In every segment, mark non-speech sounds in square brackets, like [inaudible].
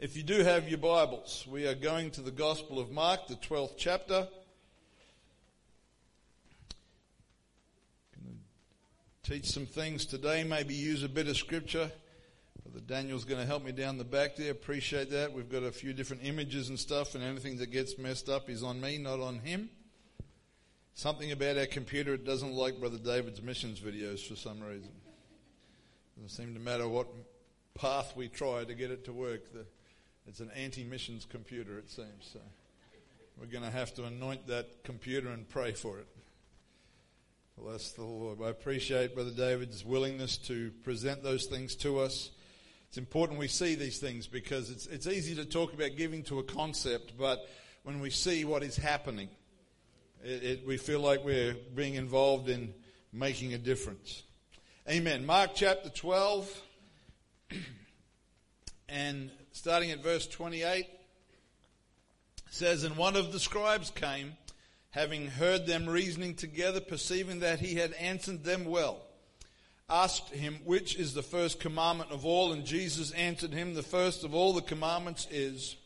If you do have your Bibles, we are going to the Gospel of Mark, the 12th chapter. Going to Teach some things today, maybe use a bit of scripture. Brother Daniel's going to help me down the back there. Appreciate that. We've got a few different images and stuff, and anything that gets messed up is on me, not on him. Something about our computer, it doesn't like Brother David's missions videos for some reason. It Doesn't seem to matter what path we try to get it to work. The, it's an anti-missions computer, it seems. So we're going to have to anoint that computer and pray for it. Bless the Lord. I appreciate Brother David's willingness to present those things to us. It's important we see these things because it's, it's easy to talk about giving to a concept, but when we see what is happening, it, it, we feel like we're being involved in making a difference. Amen. Mark chapter 12 [clears throat] and starting at verse 28 says, And one of the scribes came having heard them reasoning together, perceiving that he had answered them well, asked him, Which is the first commandment of all? And Jesus answered him, The first of all the commandments is,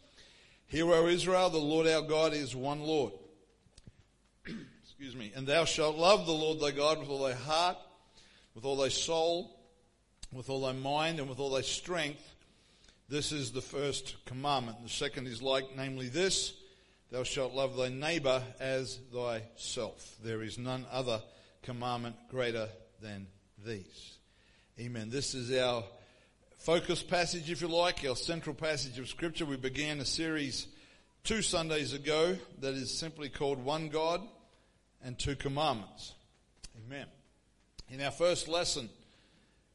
Hear, O Israel, the Lord our God is one Lord. [clears throat] Excuse me. And thou shalt love the Lord thy God with all thy heart, with all thy soul, with all thy mind, and with all thy strength. This is the first commandment. The second is like, namely this Thou shalt love thy neighbor as thyself. There is none other commandment greater than these. Amen. This is our focus passage, if you like, our central passage of Scripture. We began a series two Sundays ago that is simply called One God and Two Commandments. Amen. In our first lesson,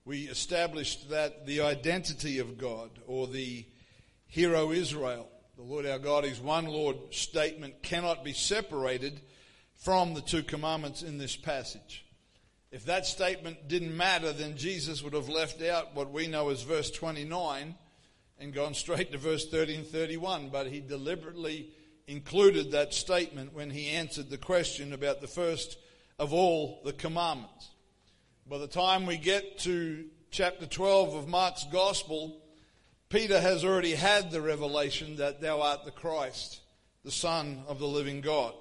we established that the identity of God, or the hero Israel, the Lord our God is one Lord statement cannot be separated from the two commandments in this passage. If that statement didn't matter, then Jesus would have left out what we know as verse 29 and gone straight to verse 30 and 31. But he deliberately included that statement when he answered the question about the first of all the commandments. By the time we get to chapter 12 of Mark's Gospel, Peter has already had the revelation that thou art the Christ, the Son of the living God.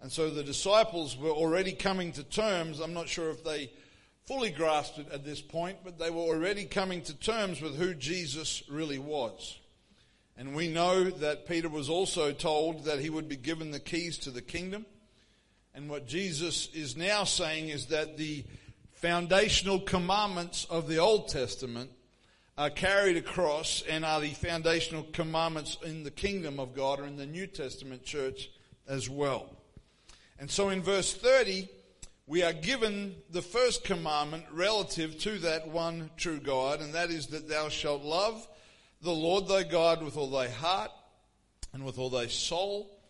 And so the disciples were already coming to terms. I'm not sure if they fully grasped it at this point, but they were already coming to terms with who Jesus really was. And we know that Peter was also told that he would be given the keys to the kingdom. And what Jesus is now saying is that the foundational commandments of the Old Testament are carried across and are the foundational commandments in the kingdom of God or in the New Testament church as well. And so in verse 30, we are given the first commandment relative to that one true God, and that is that thou shalt love the Lord thy God with all thy heart, and with all thy soul,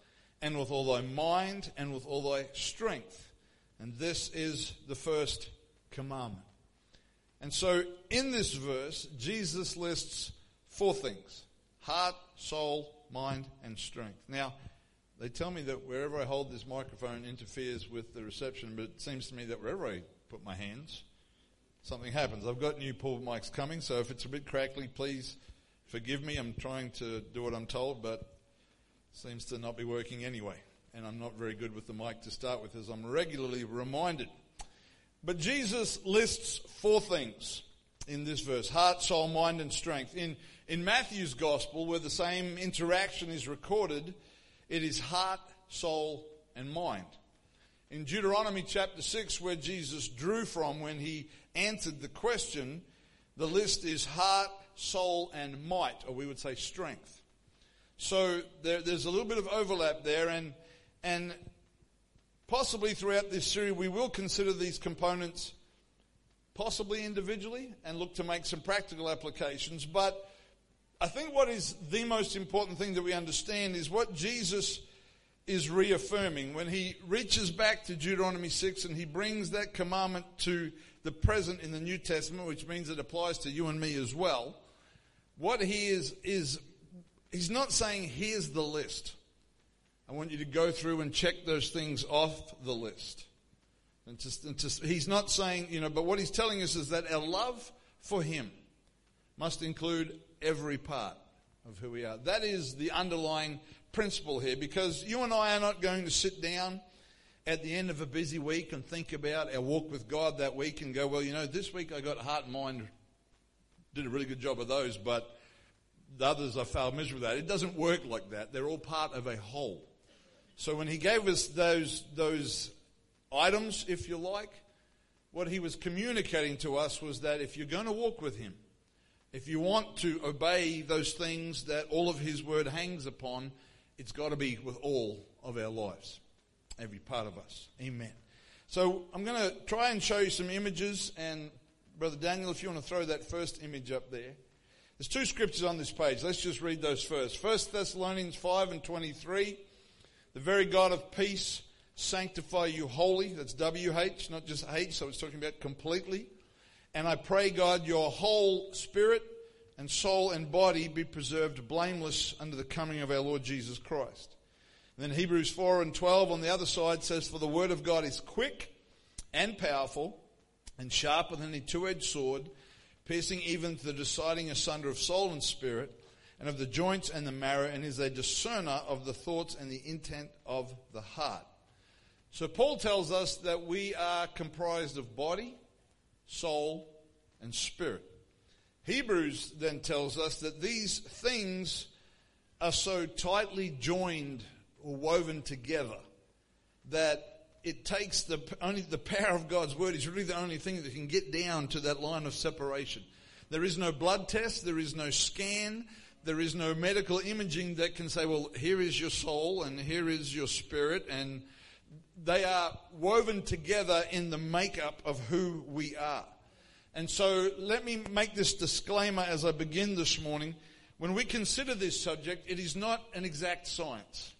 and with all thy mind, and with all thy strength. And this is the first commandment. And so in this verse, Jesus lists four things heart, soul, mind, and strength. Now, they tell me that wherever I hold this microphone interferes with the reception, but it seems to me that wherever I put my hands, something happens. I've got new pull mics coming, so if it's a bit crackly, please forgive me. I'm trying to do what I'm told, but seems to not be working anyway. And I'm not very good with the mic to start with, as I'm regularly reminded. But Jesus lists four things in this verse heart, soul, mind, and strength. In, in Matthew's gospel, where the same interaction is recorded, it is heart, soul, and mind. In Deuteronomy chapter 6, where Jesus drew from when he answered the question, the list is heart, soul, and might, or we would say strength. So there, there's a little bit of overlap there, and, and Possibly throughout this series, we will consider these components possibly individually and look to make some practical applications. But I think what is the most important thing that we understand is what Jesus is reaffirming when he reaches back to Deuteronomy 6 and he brings that commandment to the present in the New Testament, which means it applies to you and me as well. What he is, is he's not saying, here's the list. I want you to go through and check those things off the list. And just, and just, he's not saying, you know, but what he's telling us is that our love for him must include every part of who we are. That is the underlying principle here because you and I are not going to sit down at the end of a busy week and think about our walk with God that week and go, well, you know, this week I got heart and mind, did a really good job of those, but the others I failed miserably at. It doesn't work like that. They're all part of a whole. So when he gave us those, those items, if you like, what he was communicating to us was that if you're going to walk with him, if you want to obey those things that all of his word hangs upon, it's got to be with all of our lives, every part of us. Amen. So I'm going to try and show you some images, and Brother Daniel, if you want to throw that first image up there. There's two scriptures on this page. Let's just read those first. First Thessalonians 5 and 23. The very God of peace sanctify you wholly. That's WH, not just H, so it's talking about completely. And I pray, God, your whole spirit and soul and body be preserved blameless under the coming of our Lord Jesus Christ. And then Hebrews 4 and 12 on the other side says, For the word of God is quick and powerful and sharper than any two edged sword, piercing even to the deciding asunder of soul and spirit, and of the joints and the marrow, and is a discerner of the thoughts and the intent of the heart. So Paul tells us that we are comprised of body, soul, and spirit. Hebrews then tells us that these things are so tightly joined or woven together that it takes the only the power of God's word is really the only thing that can get down to that line of separation. There is no blood test, there is no scan, there is no medical imaging that can say, well, here is your soul and here is your spirit and they are woven together in the makeup of who we are. And so let me make this disclaimer as I begin this morning. When we consider this subject, it is not an exact science.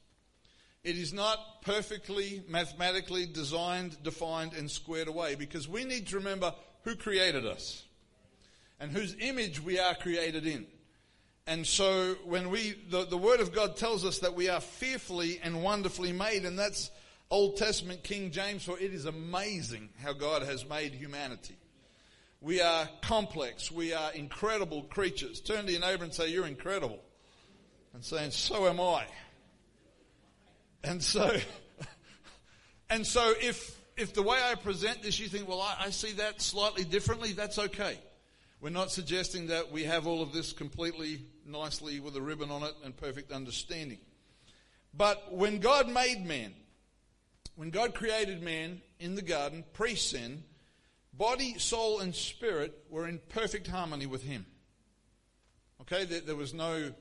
It is not perfectly mathematically designed, defined, and squared away because we need to remember who created us and whose image we are created in. And so when we, the, the Word of God tells us that we are fearfully and wonderfully made, and that's Old Testament King James, for it is amazing how God has made humanity. We are complex. We are incredible creatures. Turn to your neighbor and say, You're incredible. And saying, So am I. And so, [laughs] and so if, if the way I present this, you think, well, I, I see that slightly differently, that's okay. We're not suggesting that we have all of this completely nicely with a ribbon on it and perfect understanding. But when God made man, when God created man in the garden, pre sin, body, soul, and spirit were in perfect harmony with Him. Okay, there, there, was no,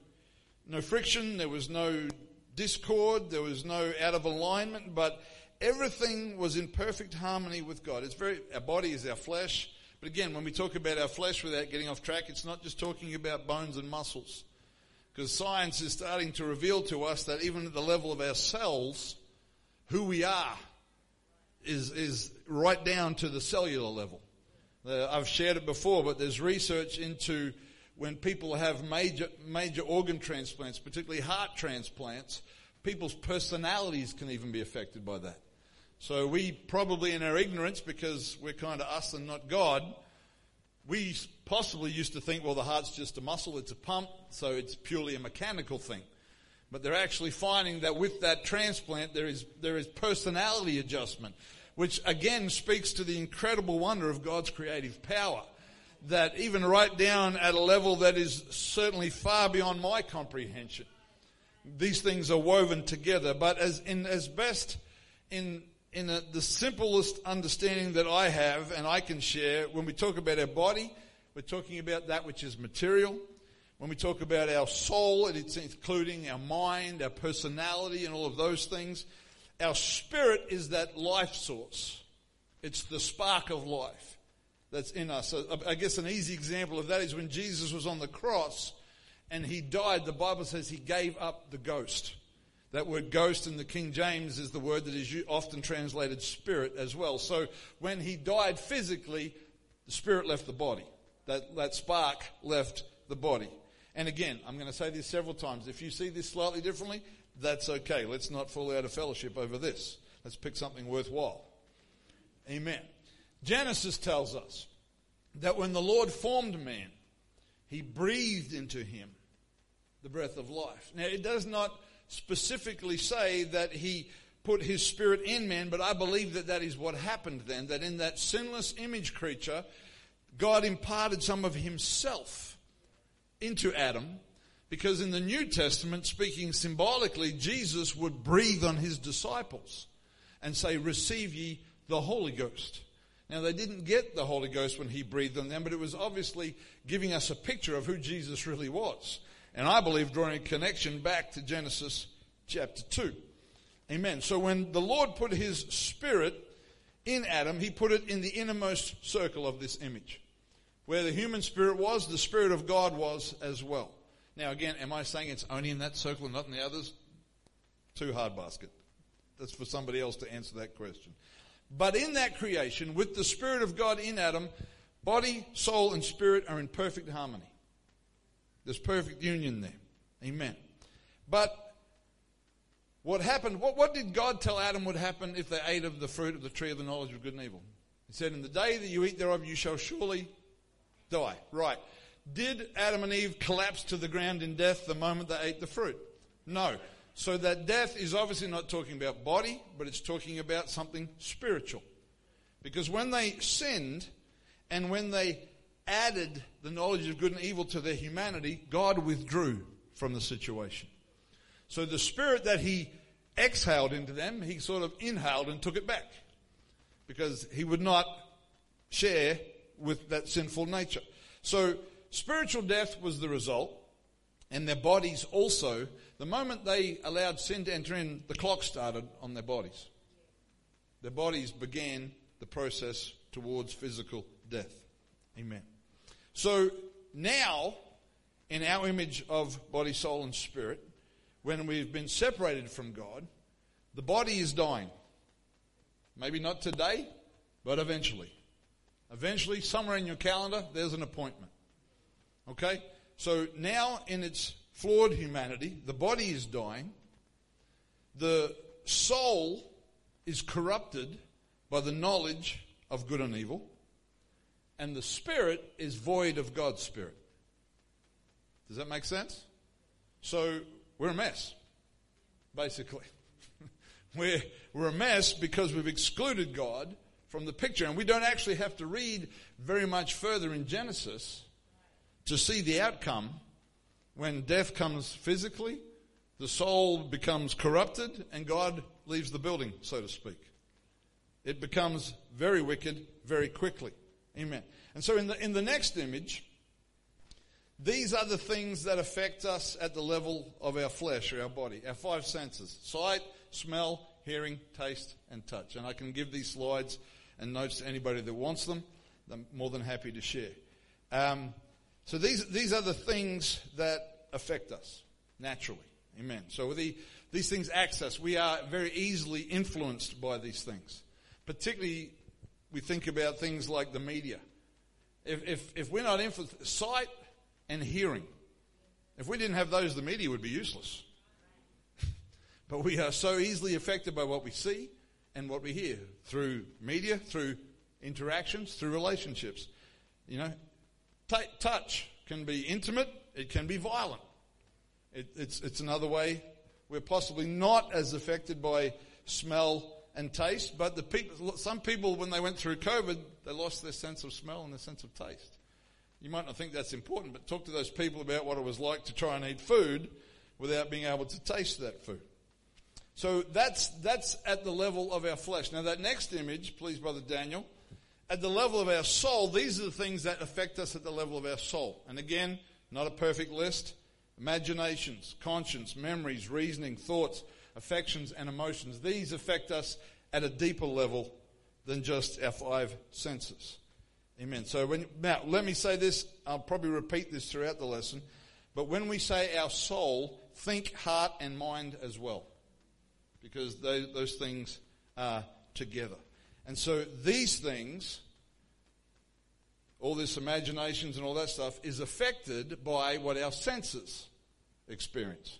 no friction, there was no discord, there was no out of alignment, but everything was in perfect harmony with God. It's very, our body is our flesh. But again, when we talk about our flesh without getting off track, it's not just talking about bones and muscles. Because science is starting to reveal to us that even at the level of our cells, who we are is, is right down to the cellular level. Uh, I've shared it before, but there's research into when people have major, major organ transplants, particularly heart transplants, people's personalities can even be affected by that. So we probably in our ignorance, because we're kind of us and not God, we possibly used to think, well, the heart's just a muscle, it's a pump, so it's purely a mechanical thing. But they're actually finding that with that transplant, there is, there is personality adjustment, which again speaks to the incredible wonder of God's creative power. That even right down at a level that is certainly far beyond my comprehension, these things are woven together. But as in as best in in a, the simplest understanding that I have and I can share, when we talk about our body, we're talking about that which is material. When we talk about our soul, it's including our mind, our personality, and all of those things. Our spirit is that life source. It's the spark of life that's in us. I guess an easy example of that is when Jesus was on the cross and he died, the Bible says he gave up the ghost. That word ghost in the King James is the word that is often translated spirit as well. So when he died physically, the spirit left the body. That, that spark left the body. And again, I'm going to say this several times. If you see this slightly differently, that's okay. Let's not fall out of fellowship over this. Let's pick something worthwhile. Amen. Genesis tells us that when the Lord formed man, he breathed into him the breath of life. Now, it does not specifically say that he put his spirit in man, but I believe that that is what happened then, that in that sinless image creature, God imparted some of himself into Adam, because in the New Testament, speaking symbolically, Jesus would breathe on his disciples and say, Receive ye the Holy Ghost. Now, they didn't get the Holy Ghost when he breathed on them, but it was obviously giving us a picture of who Jesus really was. And I believe drawing a connection back to Genesis chapter 2. Amen. So when the Lord put his spirit in Adam, he put it in the innermost circle of this image. Where the human spirit was, the spirit of God was as well. Now again, am I saying it's only in that circle and not in the others? Too hard basket. That's for somebody else to answer that question. But in that creation, with the spirit of God in Adam, body, soul, and spirit are in perfect harmony. There's perfect union there. Amen. But what happened, what, what did God tell Adam would happen if they ate of the fruit of the tree of the knowledge of good and evil? He said, In the day that you eat thereof, you shall surely die. Right. Did Adam and Eve collapse to the ground in death the moment they ate the fruit? No. So that death is obviously not talking about body, but it's talking about something spiritual. Because when they sinned and when they added the knowledge of good and evil to their humanity, God withdrew from the situation. So the spirit that he exhaled into them, he sort of inhaled and took it back. Because he would not share with that sinful nature. So spiritual death was the result, and their bodies also. The moment they allowed sin to enter in, the clock started on their bodies. Their bodies began the process towards physical death. Amen. So now, in our image of body, soul, and spirit, when we've been separated from God, the body is dying. Maybe not today, but eventually. Eventually, somewhere in your calendar, there's an appointment. Okay? So now, in its flawed humanity, the body is dying. The soul is corrupted by the knowledge of good and evil. And the spirit is void of God's spirit. Does that make sense? So we're a mess, basically. [laughs] we're, we're a mess because we've excluded God from the picture. And we don't actually have to read very much further in Genesis to see the outcome when death comes physically, the soul becomes corrupted, and God leaves the building, so to speak. It becomes very wicked very quickly. Amen. And so in the, in the next image, these are the things that affect us at the level of our flesh or our body, our five senses sight, smell, hearing, taste, and touch. And I can give these slides and notes to anybody that wants them. I'm more than happy to share. Um, so these, these are the things that affect us naturally. Amen. So the, these things access. We are very easily influenced by these things. Particularly, we think about things like the media. If, if, if we're not influenced, sight and hearing. If we didn't have those, the media would be useless. [laughs] but we are so easily affected by what we see and what we hear through media, through interactions, through relationships. You know, t- touch can be intimate, it can be violent. It, it's, it's another way we're possibly not as affected by smell and taste, but the people, some people, when they went through COVID, they lost their sense of smell and their sense of taste. You might not think that's important, but talk to those people about what it was like to try and eat food without being able to taste that food. So that's, that's at the level of our flesh. Now, that next image, please, Brother Daniel, at the level of our soul, these are the things that affect us at the level of our soul. And again, not a perfect list. Imaginations, conscience, memories, reasoning, thoughts, affections, and emotions. These affect us at a deeper level than just our five senses. Amen. So when, now, let me say this. I'll probably repeat this throughout the lesson. But when we say our soul, think heart and mind as well. Because those, those things are together. And so these things, all this imaginations and all that stuff, is affected by what our senses experience.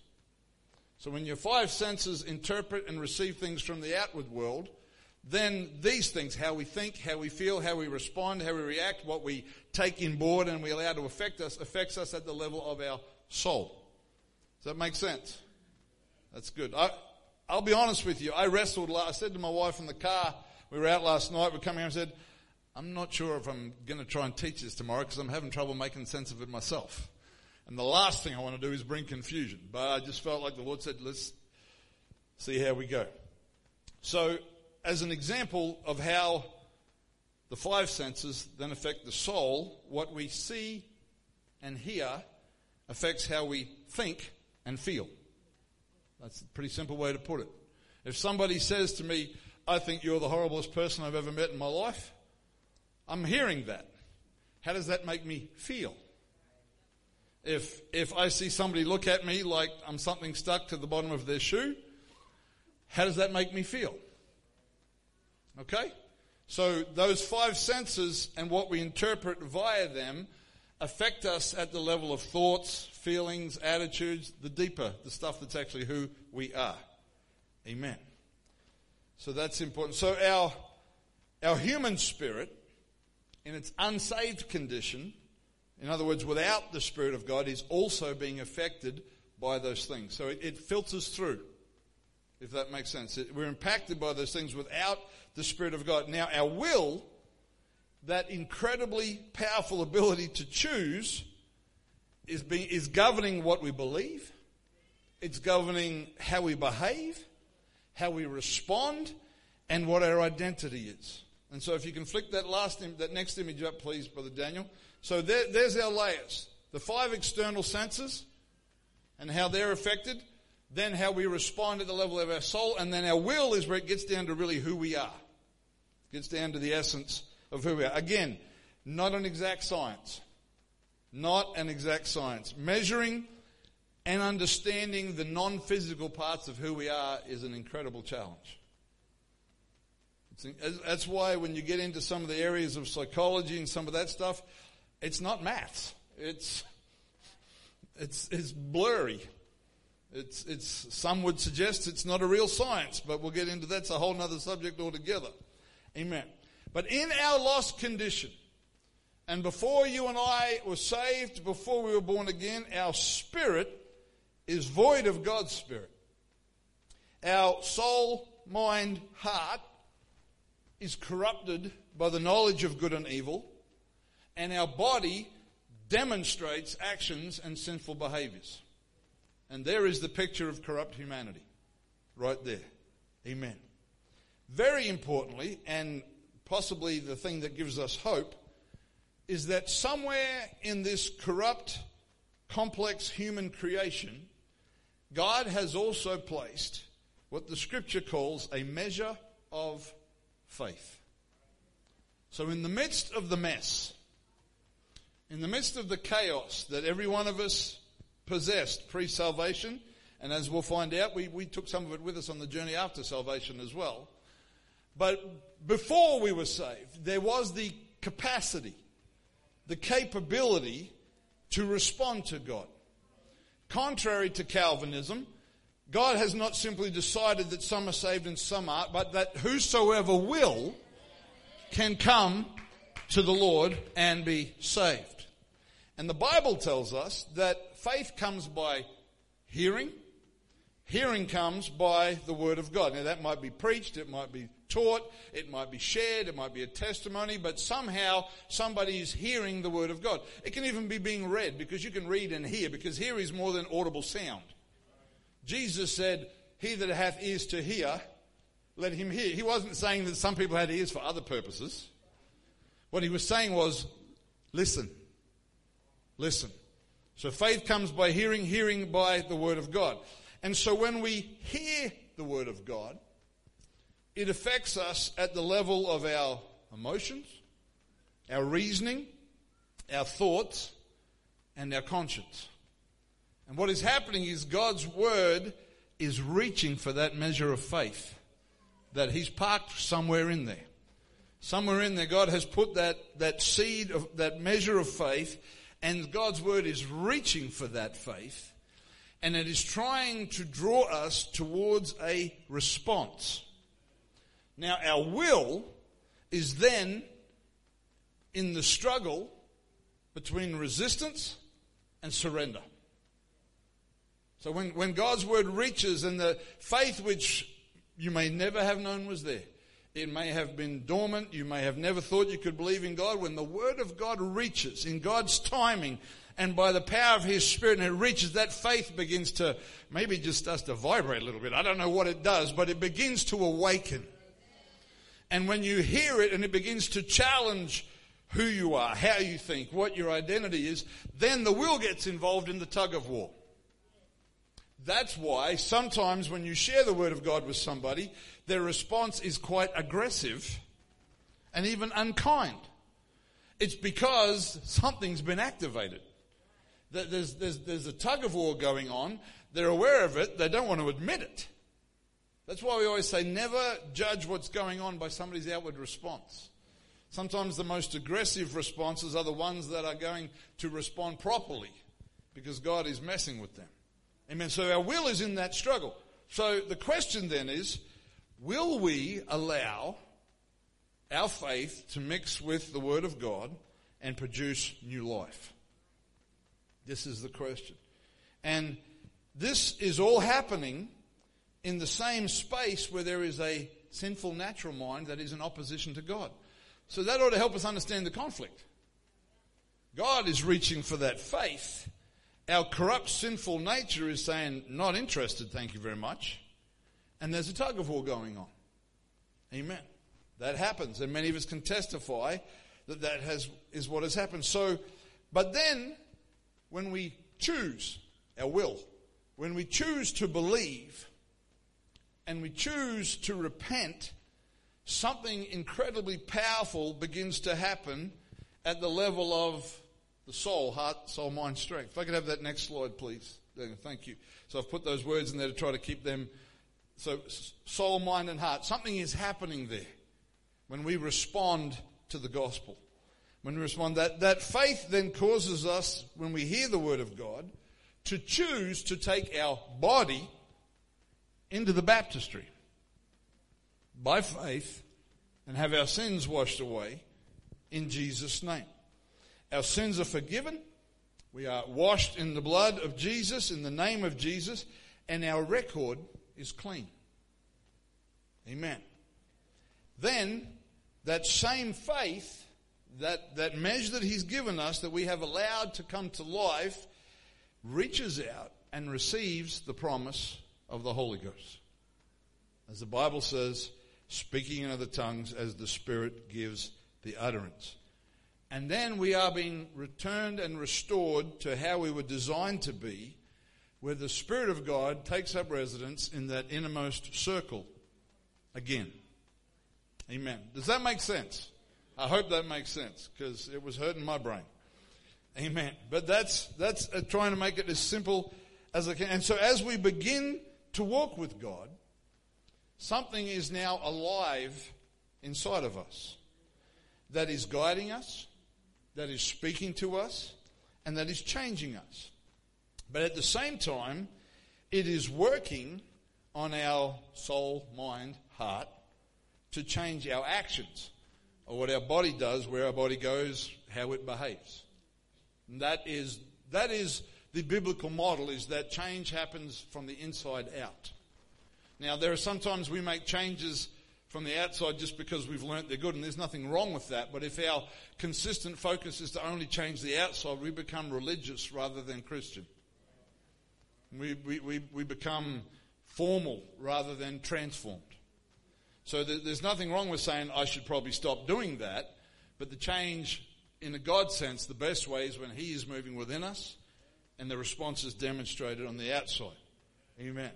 So when your five senses interpret and receive things from the outward world, then these things, how we think, how we feel, how we respond, how we react, what we take in board and we allow to affect us, affects us at the level of our soul. Does that make sense? That's good. I, I'll be honest with you. I wrestled. I said to my wife in the car, we were out last night, we're coming home, I said, I'm not sure if I'm going to try and teach this tomorrow because I'm having trouble making sense of it myself. And the last thing I want to do is bring confusion. But I just felt like the Lord said, let's see how we go. So, as an example of how the five senses then affect the soul, what we see and hear affects how we think and feel. That's a pretty simple way to put it. If somebody says to me, I think you're the horriblest person I've ever met in my life, I'm hearing that. How does that make me feel? If, if I see somebody look at me like I'm something stuck to the bottom of their shoe, how does that make me feel? Okay? So those five senses and what we interpret via them affect us at the level of thoughts, feelings, attitudes, the deeper, the stuff that's actually who we are. Amen. So that's important. So our, our human spirit, in its unsaved condition, in other words, without the Spirit of God, is also being affected by those things. So it, it filters through, if that makes sense. It, we're impacted by those things without the Spirit of God. Now, our will, that incredibly powerful ability to choose, is, being, is governing what we believe, it's governing how we behave, how we respond, and what our identity is. And so, if you can flick that last, that next image up, please, Brother Daniel. So there, there's our layers. The five external senses and how they're affected, then how we respond at the level of our soul, and then our will is where it gets down to really who we are. It gets down to the essence of who we are. Again, not an exact science. Not an exact science. Measuring and understanding the non physical parts of who we are is an incredible challenge. That's why when you get into some of the areas of psychology and some of that stuff, it's not maths. It's, it's, it's blurry. It's, it's, some would suggest it's not a real science, but we'll get into that. It's a whole other subject altogether. Amen. But in our lost condition, and before you and I were saved, before we were born again, our spirit is void of God's spirit. Our soul, mind, heart is corrupted by the knowledge of good and evil and our body demonstrates actions and sinful behaviors. And there is the picture of corrupt humanity. Right there. Amen. Very importantly, and possibly the thing that gives us hope, is that somewhere in this corrupt, complex human creation, God has also placed what the scripture calls a measure of faith. So, in the midst of the mess, in the midst of the chaos that every one of us possessed pre salvation, and as we'll find out, we, we took some of it with us on the journey after salvation as well. But before we were saved, there was the capacity, the capability to respond to God. Contrary to Calvinism, God has not simply decided that some are saved and some aren't, but that whosoever will can come to the Lord and be saved. And the Bible tells us that faith comes by hearing. Hearing comes by the Word of God. Now that might be preached, it might be taught, it might be shared, it might be a testimony, but somehow somebody is hearing the Word of God. It can even be being read because you can read and hear because hear is more than audible sound. Jesus said, He that hath ears to hear, let him hear. He wasn't saying that some people had ears for other purposes. What he was saying was, listen. Listen. So faith comes by hearing, hearing by the Word of God. And so when we hear the Word of God, it affects us at the level of our emotions, our reasoning, our thoughts, and our conscience. And what is happening is God's Word is reaching for that measure of faith that He's parked somewhere in there. Somewhere in there, God has put that, that seed of that measure of faith and God's word is reaching for that faith. And it is trying to draw us towards a response. Now, our will is then in the struggle between resistance and surrender. So when, when God's word reaches and the faith which you may never have known was there, it may have been dormant, you may have never thought you could believe in God, when the word of God reaches in God's timing and by the power of His Spirit and it reaches, that faith begins to maybe just starts to vibrate a little bit. I don't know what it does, but it begins to awaken. And when you hear it and it begins to challenge who you are, how you think, what your identity is, then the will gets involved in the tug of war. That's why sometimes when you share the Word of God with somebody, their response is quite aggressive and even unkind. It's because something's been activated. There's, there's, there's a tug of war going on. They're aware of it. They don't want to admit it. That's why we always say never judge what's going on by somebody's outward response. Sometimes the most aggressive responses are the ones that are going to respond properly because God is messing with them. Amen. So our will is in that struggle. So the question then is, will we allow our faith to mix with the Word of God and produce new life? This is the question. And this is all happening in the same space where there is a sinful natural mind that is in opposition to God. So that ought to help us understand the conflict. God is reaching for that faith. Our corrupt, sinful nature is saying, not interested, thank you very much. And there's a tug of war going on. Amen. That happens, and many of us can testify that that has, is what has happened. So, but then, when we choose our will, when we choose to believe, and we choose to repent, something incredibly powerful begins to happen at the level of the soul, heart, soul, mind, strength. If I could have that next slide, please. Thank you. So I've put those words in there to try to keep them. So, soul, mind, and heart. Something is happening there when we respond to the gospel. When we respond, that, that faith then causes us, when we hear the word of God, to choose to take our body into the baptistry by faith and have our sins washed away in Jesus' name. Our sins are forgiven. We are washed in the blood of Jesus, in the name of Jesus, and our record is clean. Amen. Then, that same faith, that, that measure that He's given us, that we have allowed to come to life, reaches out and receives the promise of the Holy Ghost. As the Bible says, speaking in other tongues as the Spirit gives the utterance. And then we are being returned and restored to how we were designed to be, where the Spirit of God takes up residence in that innermost circle again. Amen. Does that make sense? I hope that makes sense because it was hurting my brain. Amen. But that's that's uh, trying to make it as simple as I can. And so as we begin to walk with God, something is now alive inside of us that is guiding us, that is speaking to us, and that is changing us. But at the same time, it is working on our soul, mind, heart to change our actions or what our body does, where our body goes, how it behaves. And that is that is the biblical model is that change happens from the inside out. Now, there are sometimes we make changes from the outside just because we've learnt they're good, and there's nothing wrong with that. But if our consistent focus is to only change the outside, we become religious rather than Christian. We, we, we, we become formal rather than transformed. So there's nothing wrong with saying I should probably stop doing that, but the change in a God sense, the best way is when He is moving within us and the response is demonstrated on the outside. Amen.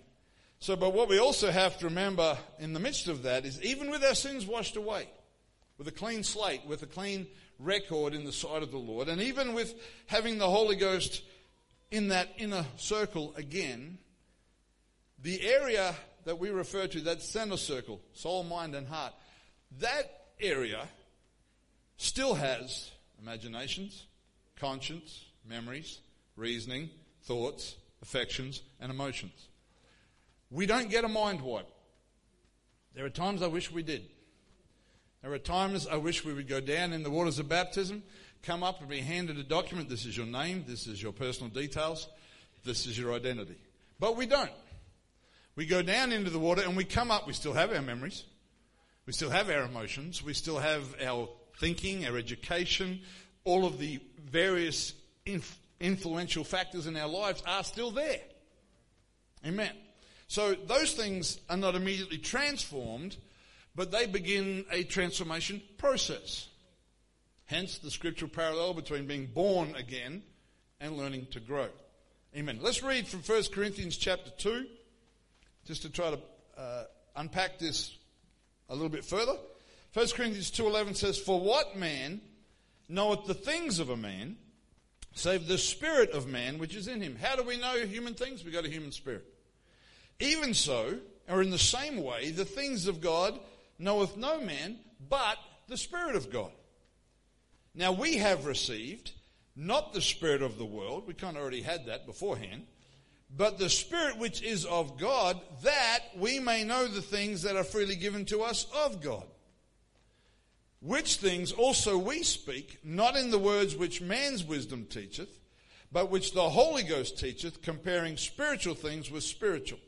So, but what we also have to remember in the midst of that is even with our sins washed away, with a clean slate, with a clean record in the sight of the Lord, and even with having the Holy Ghost in that inner circle again, the area that we refer to, that center circle, soul, mind, and heart, that area still has imaginations, conscience, memories, reasoning, thoughts, affections, and emotions. We don't get a mind wipe. There are times I wish we did. There are times I wish we would go down in the waters of baptism, come up and be handed a document. This is your name, this is your personal details, this is your identity. But we don't. We go down into the water and we come up, we still have our memories. We still have our emotions. We still have our thinking, our education, all of the various inf- influential factors in our lives are still there. Amen. So those things are not immediately transformed, but they begin a transformation process. Hence the scriptural parallel between being born again and learning to grow. Amen. Let's read from 1 Corinthians chapter 2, just to try to uh, unpack this a little bit further. 1 Corinthians 2.11 says, For what man knoweth the things of a man, save the spirit of man which is in him? How do we know human things? We got a human spirit. Even so, or in the same way, the things of God knoweth no man but the Spirit of God. Now we have received not the Spirit of the world, we kind of already had that beforehand, but the Spirit which is of God, that we may know the things that are freely given to us of God. Which things also we speak, not in the words which man's wisdom teacheth, but which the Holy Ghost teacheth, comparing spiritual things with spiritual.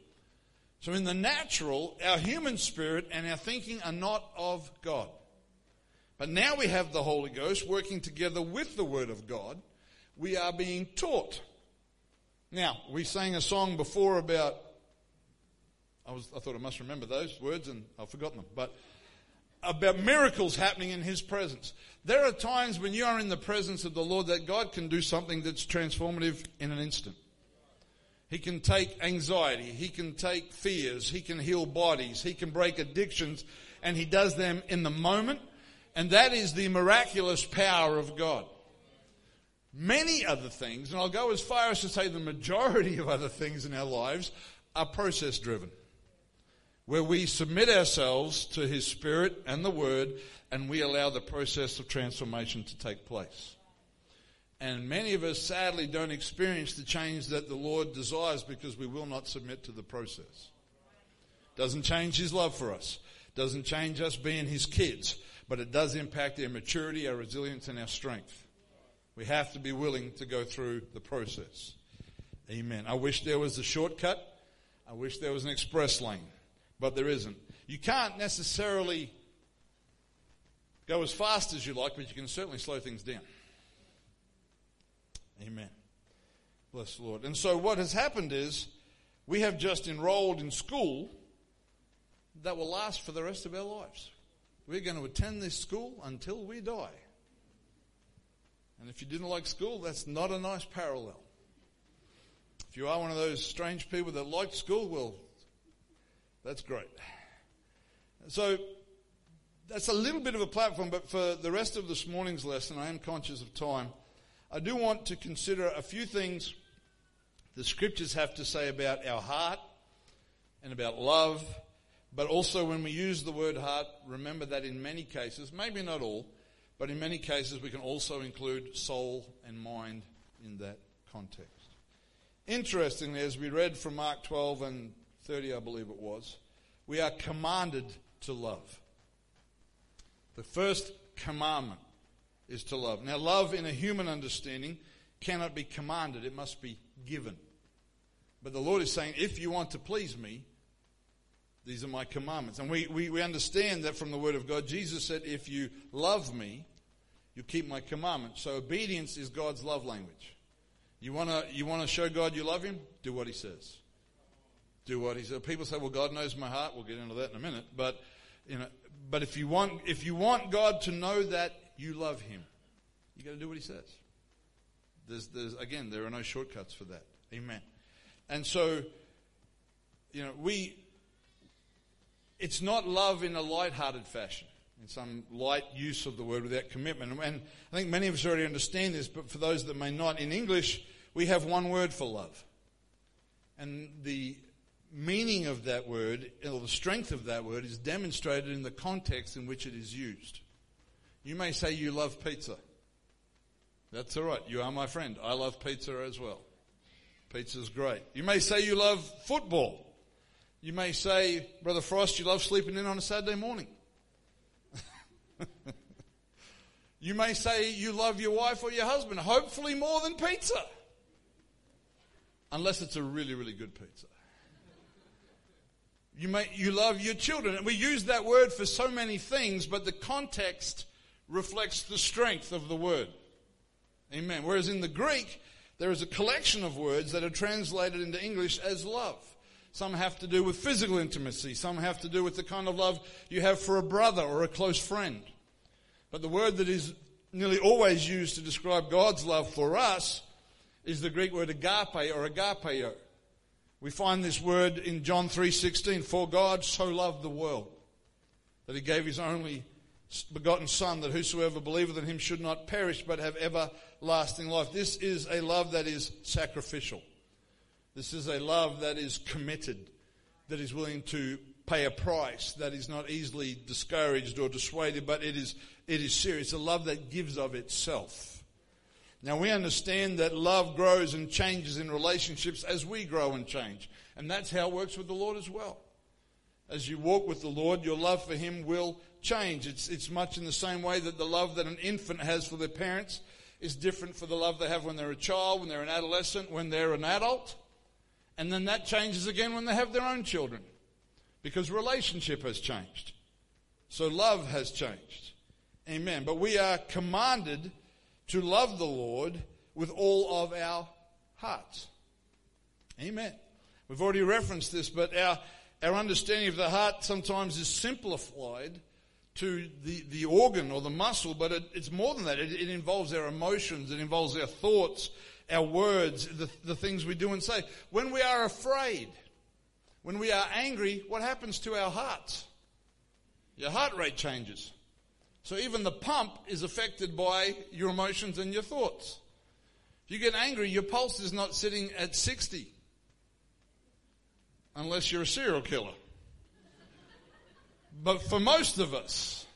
So, in the natural, our human spirit and our thinking are not of God. But now we have the Holy Ghost working together with the Word of God. We are being taught. Now, we sang a song before about, I, was, I thought I must remember those words and I've forgotten them, but about miracles happening in His presence. There are times when you are in the presence of the Lord that God can do something that's transformative in an instant. He can take anxiety. He can take fears. He can heal bodies. He can break addictions. And he does them in the moment. And that is the miraculous power of God. Many other things, and I'll go as far as to say the majority of other things in our lives, are process driven. Where we submit ourselves to His Spirit and the Word, and we allow the process of transformation to take place. And many of us sadly don't experience the change that the Lord desires because we will not submit to the process. Doesn't change His love for us. Doesn't change us being His kids. But it does impact our maturity, our resilience, and our strength. We have to be willing to go through the process. Amen. I wish there was a shortcut. I wish there was an express lane. But there isn't. You can't necessarily go as fast as you like, but you can certainly slow things down. Amen. Bless the Lord. And so what has happened is we have just enrolled in school that will last for the rest of our lives. We're going to attend this school until we die. And if you didn't like school, that's not a nice parallel. If you are one of those strange people that like school, well, that's great. So that's a little bit of a platform, but for the rest of this morning's lesson, I am conscious of time. I do want to consider a few things the scriptures have to say about our heart and about love. But also, when we use the word heart, remember that in many cases, maybe not all, but in many cases, we can also include soul and mind in that context. Interestingly, as we read from Mark 12 and 30, I believe it was, we are commanded to love. The first commandment is to love. Now, love in a human understanding cannot be commanded, it must be given. But the Lord is saying, if you want to please me, these are my commandments. And we, we, we understand that from the Word of God. Jesus said, if you love me, you keep my commandments. So obedience is God's love language. You want to you wanna show God you love Him? Do what He says. Do what He says. People say, well, God knows my heart. We'll get into that in a minute. But, you know, but if you want, if you want God to know that you love him, you got to do what he says. There's, there's, again, there are no shortcuts for that. Amen. And so, you know, we, it's not love in a light-hearted fashion, in some light use of the word without commitment. And I think many of us already understand this, but for those that may not, in English, we have one word for love. And the meaning of that word, or the strength of that word, is demonstrated in the context in which it is used. You may say you love pizza. That's all right. You are my friend. I love pizza as well. Pizza's great. You may say you love football. You may say, Brother Frost, you love sleeping in on a Saturday morning. [laughs] you may say you love your wife or your husband, hopefully more than pizza. unless it's a really, really good pizza. You, may, you love your children. And we use that word for so many things, but the context reflects the strength of the word. Amen. Whereas in the Greek, there is a collection of words that are translated into English as love. Some have to do with physical intimacy. Some have to do with the kind of love you have for a brother or a close friend. But the word that is nearly always used to describe God's love for us is the Greek word agape or agapeo. We find this word in John 3:16, for God so loved the world that he gave his only begotten son that whosoever believeth in him should not perish but have everlasting life. This is a love that is sacrificial. This is a love that is committed, that is willing to pay a price, that is not easily discouraged or dissuaded, but it is, it is serious. A love that gives of itself. Now we understand that love grows and changes in relationships as we grow and change. And that's how it works with the Lord as well. As you walk with the Lord, your love for Him will change. It's, it's much in the same way that the love that an infant has for their parents is different for the love they have when they're a child, when they're an adolescent, when they're an adult. And then that changes again when they have their own children. Because relationship has changed. So love has changed. Amen. But we are commanded to love the Lord with all of our hearts. Amen. We've already referenced this, but our, our understanding of the heart sometimes is simplified to the, the organ or the muscle, but it, it's more than that. It, it, involves our emotions, it involves our thoughts, our words, the, the things we do and say. When we are afraid, when we are angry, what happens to our hearts? Your heart rate changes. So even the pump is affected by your emotions and your thoughts. If you get angry, your pulse is not sitting at 60. Unless you're a serial killer. But for most of us,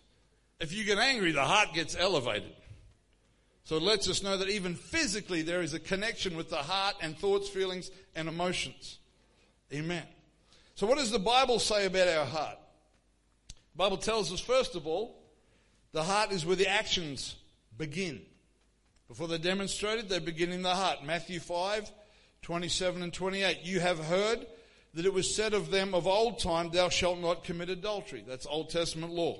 if you get angry, the heart gets elevated. So it lets us know that even physically there is a connection with the heart and thoughts, feelings, and emotions. Amen. So what does the Bible say about our heart? The Bible tells us, first of all, the heart is where the actions begin. Before they're demonstrated, they begin in the heart. Matthew 5, 27 and 28. You have heard that it was said of them of old time, Thou shalt not commit adultery. That's Old Testament law.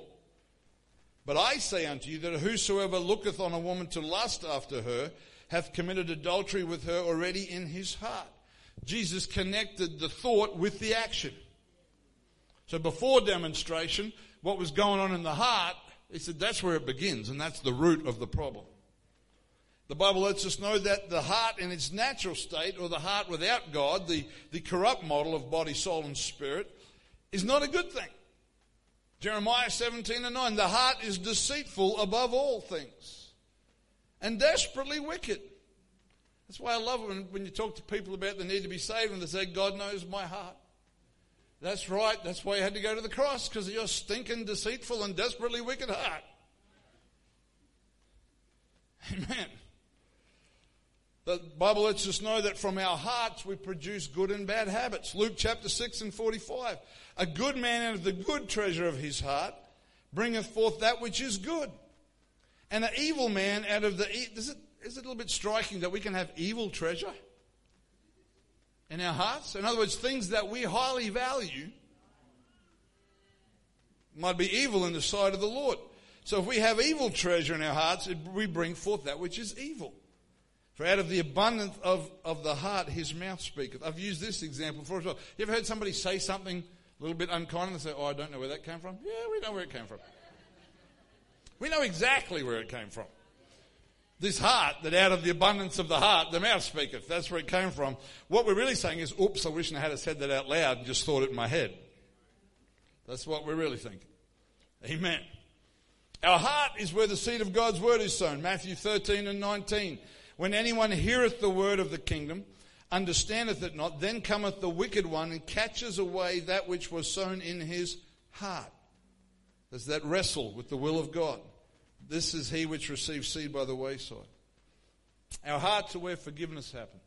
But I say unto you that whosoever looketh on a woman to lust after her hath committed adultery with her already in his heart. Jesus connected the thought with the action. So before demonstration, what was going on in the heart he said that's where it begins, and that's the root of the problem. The Bible lets us know that the heart in its natural state, or the heart without God, the, the corrupt model of body, soul, and spirit, is not a good thing. Jeremiah 17 and 9, the heart is deceitful above all things and desperately wicked. That's why I love when, when you talk to people about the need to be saved and they say, God knows my heart. That's right. That's why you had to go to the cross, because of your stinking, deceitful, and desperately wicked heart. [laughs] Amen. The Bible lets us know that from our hearts we produce good and bad habits. Luke chapter 6 and 45. A good man out of the good treasure of his heart bringeth forth that which is good. And an evil man out of the. Is it, is it a little bit striking that we can have evil treasure? in our hearts. In other words, things that we highly value might be evil in the sight of the Lord. So if we have evil treasure in our hearts, we bring forth that which is evil. For out of the abundance of, of the heart, his mouth speaketh. I've used this example before as well. You ever heard somebody say something a little bit unkind and say, Oh, I don't know where that came from? Yeah, we know where it came from. We know exactly where it came from this heart, that out of the abundance of the heart, the mouth speaketh. That's where it came from. What we're really saying is, oops, I wish I had said that out loud and just thought it in my head. That's what we're really thinking. Amen. Our heart is where the seed of God's word is sown. Matthew 13 and 19. When anyone heareth the word of the kingdom, understandeth it not, then cometh the wicked one and catches away that which was sown in his heart. There's that wrestle with the will of God. This is he which receives seed by the wayside. Our hearts are where forgiveness happens.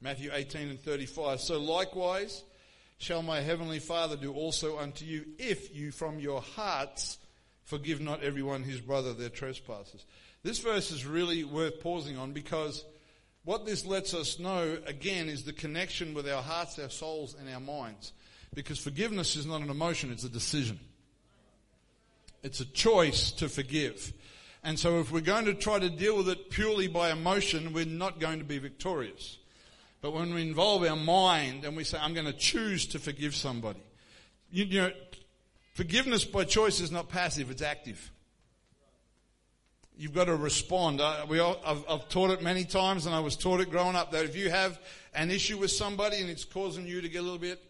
Matthew 18 and 35. So likewise shall my heavenly Father do also unto you if you from your hearts forgive not everyone his brother their trespasses. This verse is really worth pausing on because What this lets us know, again, is the connection with our hearts, our souls, and our minds. Because forgiveness is not an emotion, it's a decision. It's a choice to forgive. And so if we're going to try to deal with it purely by emotion, we're not going to be victorious. But when we involve our mind and we say, I'm going to choose to forgive somebody, you, know, forgiveness by choice is not passive, it's active. You've got to respond. I, we all, I've, I've taught it many times and I was taught it growing up that if you have an issue with somebody and it's causing you to get a little bit,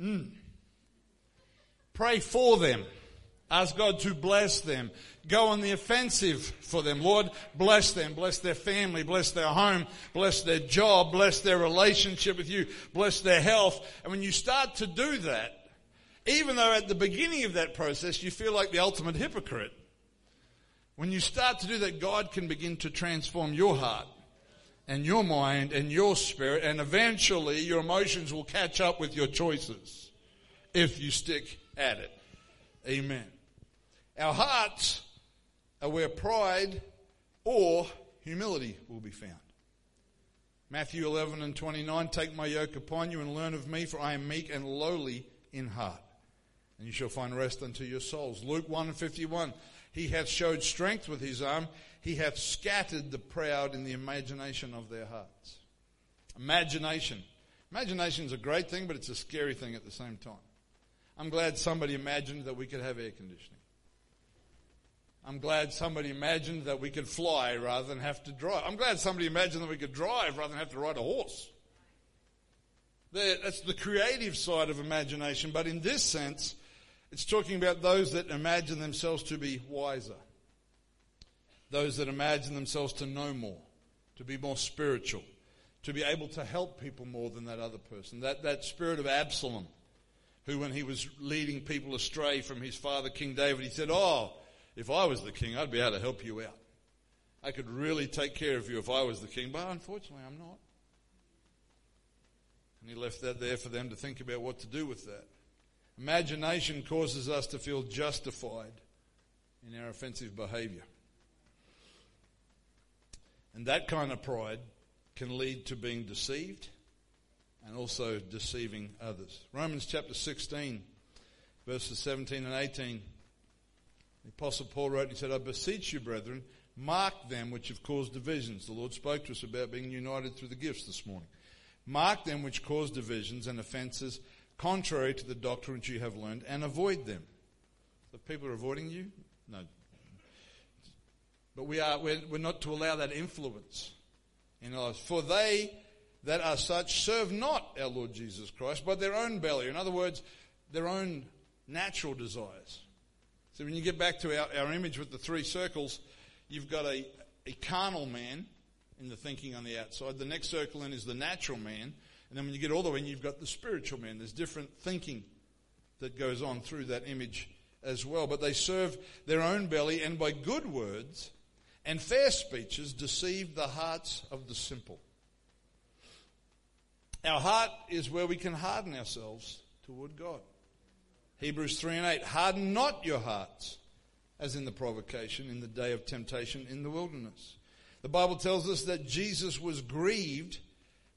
mm, pray for them. Ask God to bless them. Go on the offensive for them. Lord, bless them. Bless their family. Bless their home. Bless their job. Bless their relationship with you. Bless their health. And when you start to do that, even though at the beginning of that process you feel like the ultimate hypocrite, when you start to do that, God can begin to transform your heart and your mind and your spirit, and eventually your emotions will catch up with your choices if you stick at it. Amen. Our hearts are where pride or humility will be found. Matthew 11 and 29, take my yoke upon you and learn of me, for I am meek and lowly in heart, and you shall find rest unto your souls. Luke 1 and 51, he hath showed strength with his arm, he hath scattered the proud in the imagination of their hearts. Imagination. Imagination is a great thing, but it's a scary thing at the same time. I'm glad somebody imagined that we could have air conditioning. I'm glad somebody imagined that we could fly rather than have to drive. I'm glad somebody imagined that we could drive rather than have to ride a horse. That's the creative side of imagination, but in this sense, it's talking about those that imagine themselves to be wiser, those that imagine themselves to know more, to be more spiritual, to be able to help people more than that other person. That, that spirit of Absalom, who, when he was leading people astray from his father, King David, he said, Oh, if I was the king, I'd be able to help you out. I could really take care of you if I was the king, but unfortunately, I'm not. And he left that there for them to think about what to do with that. Imagination causes us to feel justified in our offensive behavior. And that kind of pride can lead to being deceived and also deceiving others. Romans chapter 16, verses 17 and 18 the Apostle Paul wrote, he said, I beseech you, brethren, mark them which have caused divisions. The Lord spoke to us about being united through the gifts this morning. Mark them which cause divisions and offences contrary to the doctrines you have learned, and avoid them. The people are avoiding you, no. But we are, we're, we're not to allow that influence in our lives. For they that are such serve not our Lord Jesus Christ, but their own belly. In other words, their own natural desires. So when you get back to our, our image with the three circles, you've got a, a carnal man in the thinking on the outside. The next circle in is the natural man. And then when you get all the way in, you've got the spiritual man. There's different thinking that goes on through that image as well. But they serve their own belly and by good words and fair speeches deceive the hearts of the simple. Our heart is where we can harden ourselves toward God. Hebrews 3 and 8. Harden not your hearts, as in the provocation, in the day of temptation in the wilderness. The Bible tells us that Jesus was grieved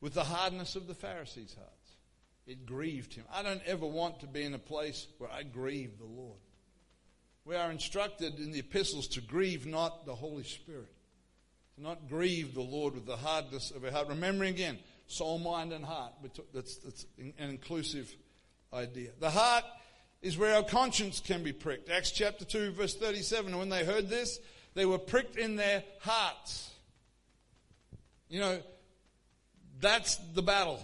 with the hardness of the Pharisees' hearts. It grieved him. I don't ever want to be in a place where I grieve the Lord. We are instructed in the epistles to grieve not the Holy Spirit, to not grieve the Lord with the hardness of our heart. Remembering again, soul, mind, and heart. That's, that's an inclusive idea. The heart is where our conscience can be pricked. Acts chapter 2, verse 37. And when they heard this, they were pricked in their hearts. You know, that's the battle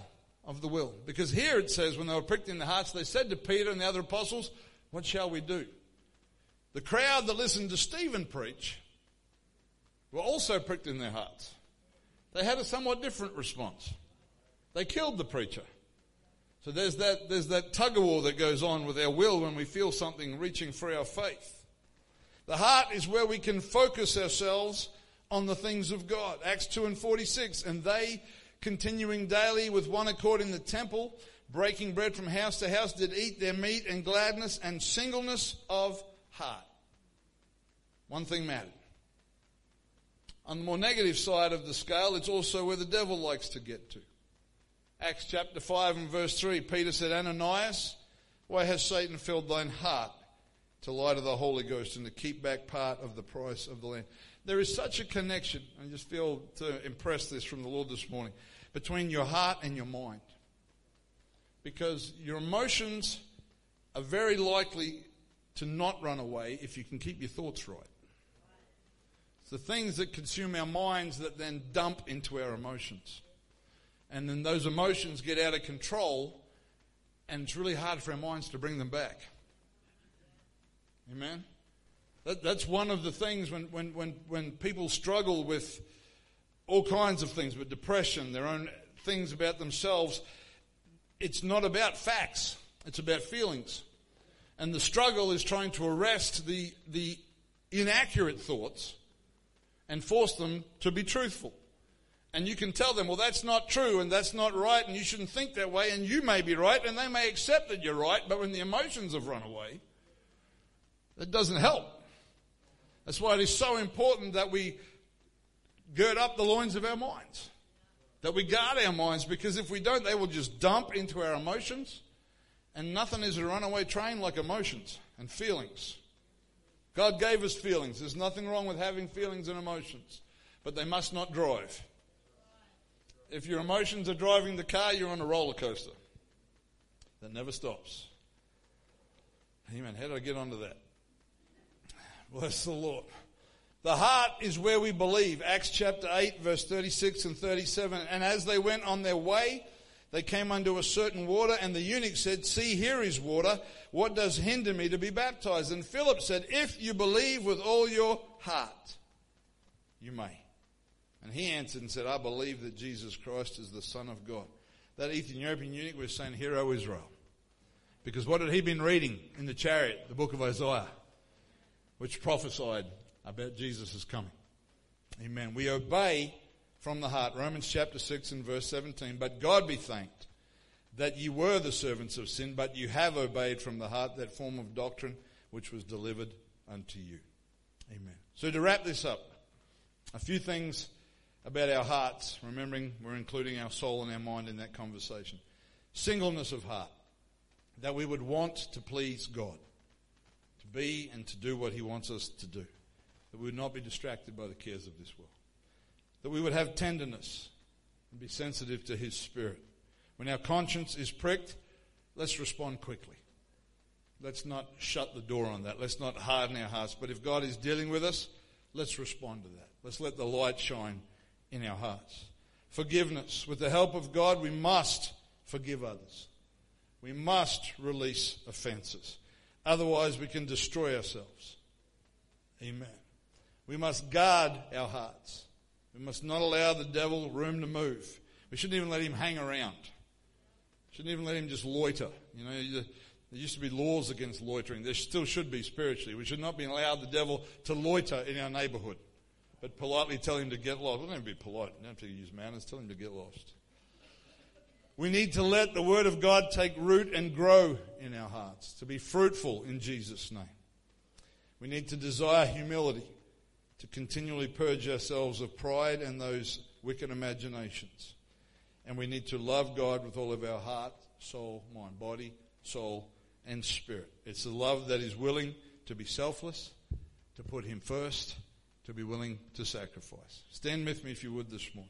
of the will. Because here it says, when they were pricked in the hearts, they said to Peter and the other apostles, What shall we do? The crowd that listened to Stephen preach were also pricked in their hearts. They had a somewhat different response. They killed the preacher. So there's that, there's that tug of war that goes on with our will when we feel something reaching for our faith. The heart is where we can focus ourselves on the things of God. Acts 2 and 46. And they, continuing daily with one accord in the temple, breaking bread from house to house, did eat their meat in gladness and singleness of heart. One thing mattered On the more negative side of the scale, it's also where the devil likes to get to. Acts chapter 5 and verse 3, Peter said, Ananias, why has Satan filled thine heart to lie to the Holy Ghost and to keep back part of the price of the land? There is such a connection, I just feel to impress this from the Lord this morning, between your heart and your mind. Because your emotions are very likely to not run away if you can keep your thoughts right. It's the things that consume our minds that then dump into our emotions. And then those emotions get out of control, and it's really hard for our minds to bring them back. Amen? That, that's one of the things when, when, when, when people struggle with all kinds of things, but depression, their own things about themselves. It's not about facts, it's about feelings. And the struggle is trying to arrest the, the inaccurate thoughts and force them to be truthful. And you can tell them, well, that's not true and that's not right and you shouldn't think that way and you may be right and they may accept that you're right, but when the emotions have run away, that doesn't help. That's why it is so important that we gird up the loins of our minds. That we guard our minds because if we don't, they will just dump into our emotions. And nothing is a runaway train like emotions and feelings. God gave us feelings. There's nothing wrong with having feelings and emotions, but they must not drive. If your emotions are driving the car, you're on a roller coaster that never stops. Amen. How did I get onto that? [sighs] Bless the Lord. The heart is where we believe. Acts chapter 8, verse 36 and 37. And as they went on their way, they came unto a certain water, and the eunuch said, See, here is water. What does hinder me to be baptized? And Philip said, If you believe with all your heart, you may. And he answered and said, I believe that Jesus Christ is the Son of God. That Ethiopian eunuch was saying, Hear, O Israel. Because what had he been reading in the chariot, the book of Isaiah? which prophesied about Jesus' is coming. Amen. We obey from the heart. Romans chapter 6 and verse 17. But God be thanked that ye were the servants of sin, but you have obeyed from the heart that form of doctrine which was delivered unto you. Amen. So to wrap this up, a few things about our hearts, remembering we're including our soul and our mind in that conversation. Singleness of heart, that we would want to please God to be and to do what He wants us to do. That we would not be distracted by the cares of this world. That we would have tenderness and be sensitive to His Spirit. When our conscience is pricked, let's respond quickly. Let's not shut the door on that. Let's not harden our hearts. But if God is dealing with us, let's respond to that. Let's let the light shine in our hearts. Forgiveness. With the help of God, we must forgive others. We must release offenses. Otherwise, we can destroy ourselves. Amen. We must guard our hearts. We must not allow the devil room to move. We shouldn't even let him hang around. Shouldn't even let him just loiter. You know, there used to be laws against loitering. There still should be spiritually. We should not be allowed the devil to loiter in our neighborhood, but politely tell him to get lost. We don't have to be polite. We don't have to use manners. Tell him to get lost. We need to let the Word of God take root and grow in our hearts, to be fruitful in Jesus' name. We need to desire humility, to continually purge ourselves of pride and those wicked imaginations. And we need to love God with all of our heart, soul, mind, body, soul, and spirit. It's the love that is willing to be selfless, to put Him first, to be willing to sacrifice. Stand with me if you would this morning.